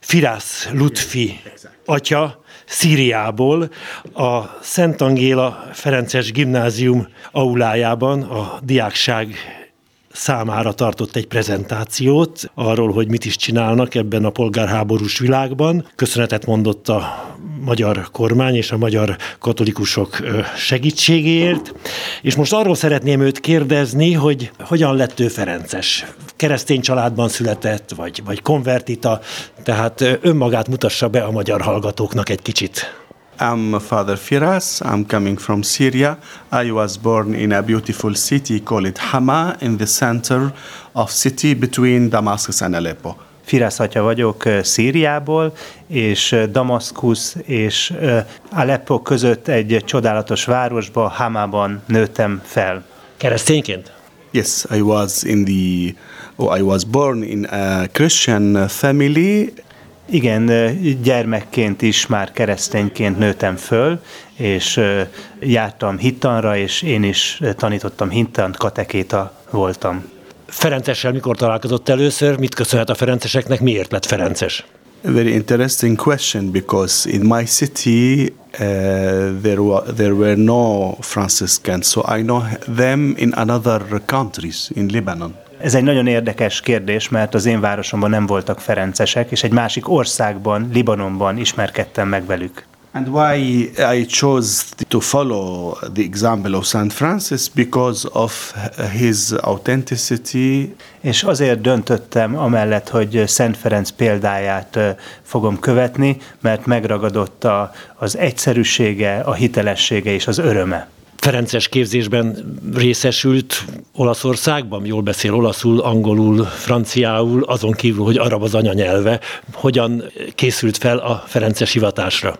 Firász Lutfi atya Szíriából a Szent Angéla Ferences Gimnázium aulájában a diákság számára tartott egy prezentációt arról, hogy mit is csinálnak ebben a polgárháborús világban. Köszönetet mondott a magyar kormány és a magyar katolikusok segítségéért. És most arról szeretném őt kérdezni, hogy hogyan lett ő Ferences. Keresztény családban született, vagy, vagy konvertita, tehát önmagát mutassa be a magyar hallgatóknak egy kicsit. I'm Father Firas. I'm coming from Syria. I was born in a beautiful city called Hama in the center of city between Damascus and Aleppo. Firász atya vagyok eh, Szíriából, és eh, Damaszkusz és eh, Aleppo között egy csodálatos városba, Hamában nőttem fel. Keresztényként? Yes, I was in the oh, I was born in a Christian family igen, gyermekként is már keresztényként nőttem föl, és jártam hittanra, és én is tanítottam hittant, katekéta voltam. Ferencessel mikor találkozott először? Mit köszönhet a Ferenceseknek? Miért lett Ferences? Very interesting question because in my city uh, there, were, there were no Franciscans, so I know them in another countries, in Lebanon. Ez egy nagyon érdekes kérdés, mert az én városomban nem voltak ferencesek, és egy másik országban, Libanonban ismerkedtem meg velük. And why I chose to follow the example of Saint Francis because of his authenticity. És azért döntöttem amellett, hogy Szent Ferenc példáját fogom követni, mert megragadott a, az egyszerűsége, a hitelessége és az öröme. Ferences képzésben részesült Olaszországban, jól beszél olaszul, angolul, franciául, azon kívül, hogy arab az anyanyelve. Hogyan készült fel a Ferences hivatásra?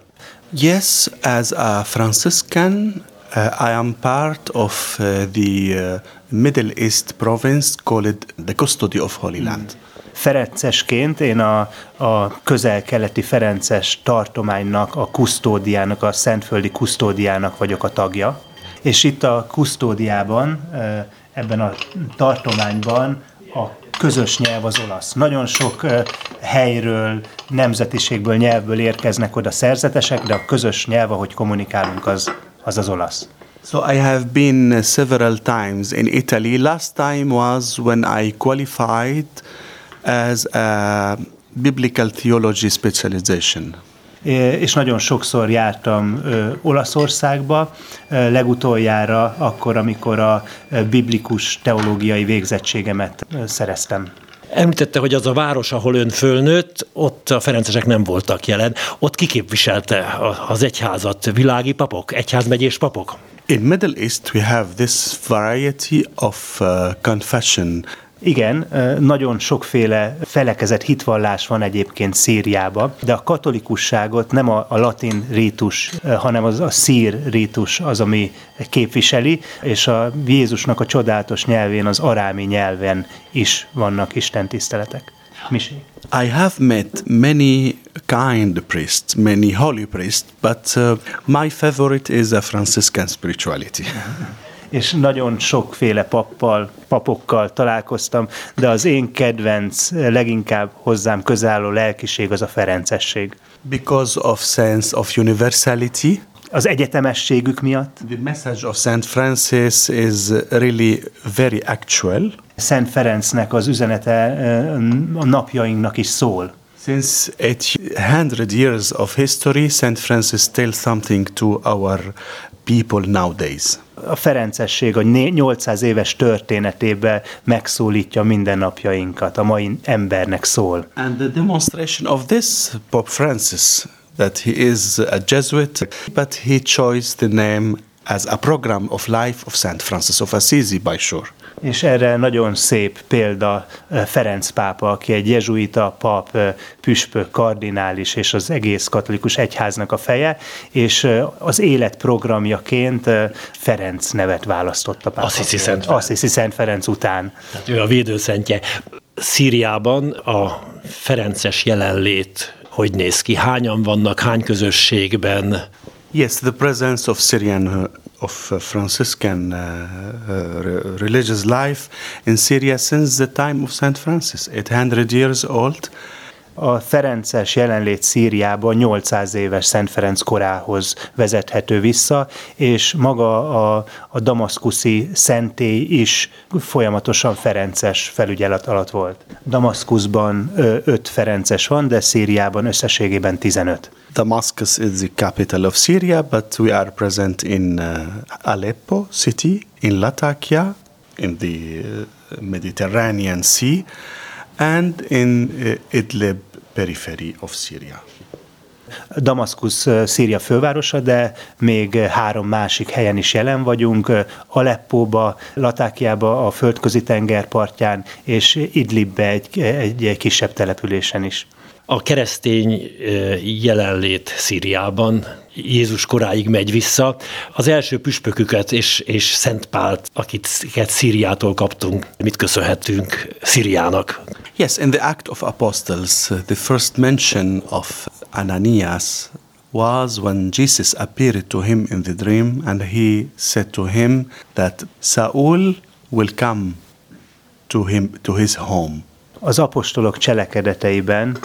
Yes, as a Franciscan, uh, I am part of uh, the uh, Middle East province called the Custody of Holy Land. Hmm. Ferencesként én a, a közel-keleti Ferences tartománynak, a kusztódiának, a szentföldi kusztódiának vagyok a tagja és itt a kusztódiában, ebben a tartományban a közös nyelv az olasz. Nagyon sok helyről, nemzetiségből, nyelvből érkeznek oda szerzetesek, de a közös nyelv, ahogy kommunikálunk, az az, az olasz. So I have been several times in Italy. Last time was when I qualified as a biblical theology specialization és nagyon sokszor jártam Olaszországba, legutoljára akkor, amikor a biblikus teológiai végzettségemet szereztem. Említette, hogy az a város, ahol ön fölnőtt, ott a ferencesek nem voltak jelen. Ott kiképviselte az egyházat? Világi papok? Egyházmegyés papok? In Middle East we have this variety of uh, confession igen, nagyon sokféle felekezett hitvallás van egyébként Szíriában, de a katolikusságot nem a, a latin rítus, hanem az a szír rítus az, ami képviseli, és a Jézusnak a csodálatos nyelvén, az arámi nyelven is vannak istentiszteletek. Misi. I have met many kind priests, many holy priests, but uh, my favorite is a Franciscan spirituality. és nagyon sokféle pappal, papokkal találkoztam, de az én kedvenc, leginkább hozzám közálló lelkiség az a ferencesség. Because of sense of universality, az egyetemességük miatt. The message of Saint Francis is really very actual. Szent Ferencnek az üzenete a napjainknak is szól. Since 800 years of history, Saint Francis tells something to our people nowadays a Ferencesség a 800 éves történetében megszólítja mindennapjainkat, a mai embernek szól. And the demonstration of this Pope Francis that he is a Jesuit, but he chose the name as a program of life of Saint Francis of Assisi by sure. És erre nagyon szép példa Ferenc pápa, aki egy jezsuita pap, püspök, kardinális és az egész katolikus egyháznak a feje, és az életprogramjaként Ferenc nevet választotta pápa. Assisi Szent Ferenc. Assisi Szent Ferenc után. Tehát ő a védőszentje. Szíriában a Ferences jelenlét hogy néz ki? Hányan vannak, hány közösségben? Yes, the presence of Syrian of uh, Franciscan uh, uh, religious life in Syria since the time of Saint Francis, 800 years old. A Ferences jelenlét Szíriában 800 éves Szent Ferenc korához vezethető vissza, és maga a, a damaszkuszi szentély is folyamatosan Ferences felügyelet alatt volt. Damaszkuszban öt Ferences van, de Szíriában összességében 15. Damascus is the capital of Syria, but we are present in uh, Aleppo city, in Latakia, in the uh, Mediterranean Sea, and in uh, Idlib periphery of Syria. Damaszkusz Szíria fővárosa, de még három másik helyen is jelen vagyunk, Aleppóba, Latákiába, a földközi tenger partján, és Idlibbe egy, egy kisebb településen is a keresztény jelenlét Szíriában Jézus koráig megy vissza. Az első püspöküket és, és Szent Pált, akit Szíriától kaptunk, mit köszönhetünk Szíriának? Yes, in the Act of Apostles, the first mention of Ananias was when Jesus appeared to him in the dream and he said to him that Saul will come to him to his home. Az apostolok cselekedeteiben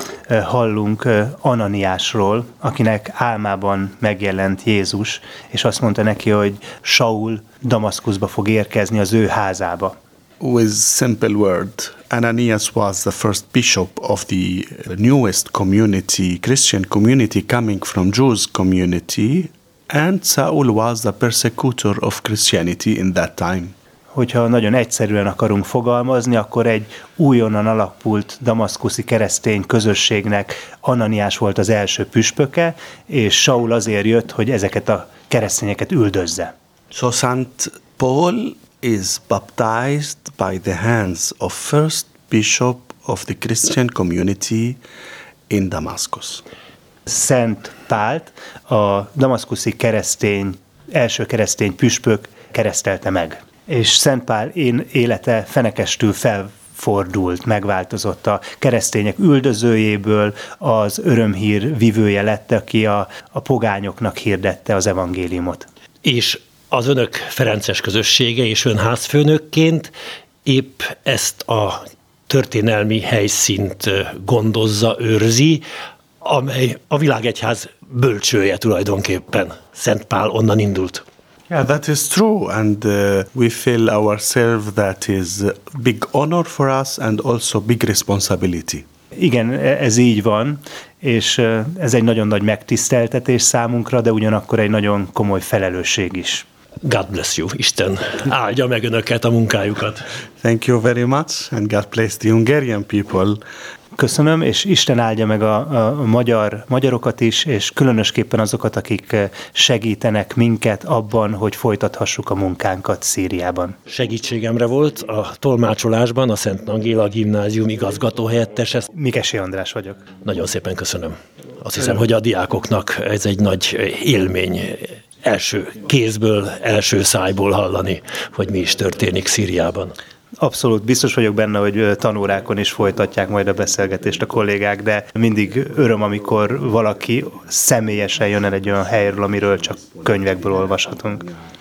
hallunk Ananiásról, akinek álmában megjelent Jézus, és azt mondta neki, hogy Saul Damaszkuszba fog érkezni az ő házába. With simple word, Ananias was the first bishop of the newest community, Christian community coming from Jews community, and Saul was the persecutor of Christianity in that time hogyha nagyon egyszerűen akarunk fogalmazni, akkor egy újonnan alapult damaszkuszi keresztény közösségnek Ananiás volt az első püspöke, és Saul azért jött, hogy ezeket a keresztényeket üldözze. So Saint Paul is baptized by the hands of first bishop of the Christian community in Damascus. Szent Pált a damaszkuszi keresztény, első keresztény püspök keresztelte meg és Szent Pál én élete fenekestül felfordult, megváltozott a keresztények üldözőjéből, az örömhír vivője lett, aki a, a pogányoknak hirdette az evangéliumot. És az önök Ferences közössége és ön házfőnökként épp ezt a történelmi helyszínt gondozza, őrzi, amely a világegyház bölcsője tulajdonképpen. Szent Pál onnan indult. Yeah, that is true, and uh, we feel ourselves that is a big honor for us and also big responsibility. Igen, e, ez így van, és ez egy nagyon nagy megtiszteltetés számunkra, de ugyanakkor egy nagyon komoly felelősség is. God bless you, Isten áldja meg önöket a munkájukat. Thank you very much, and God bless the Hungarian people Köszönöm, és Isten áldja meg a, a magyar, magyarokat is, és különösképpen azokat, akik eh, segítenek minket abban, hogy folytathassuk a munkánkat Szíriában. Segítségemre volt a tolmácsolásban a Szent Angéla Gimnázium igazgatóhelyettes. Mikesi András vagyok. Nagyon szépen köszönöm. Azt hiszem, hogy a diákoknak ez egy nagy élmény első kézből, első szájból hallani, hogy mi is történik Szíriában. Abszolút biztos vagyok benne, hogy tanórákon is folytatják majd a beszélgetést a kollégák, de mindig öröm, amikor valaki személyesen jön el egy olyan helyről, amiről csak könyvekből olvashatunk.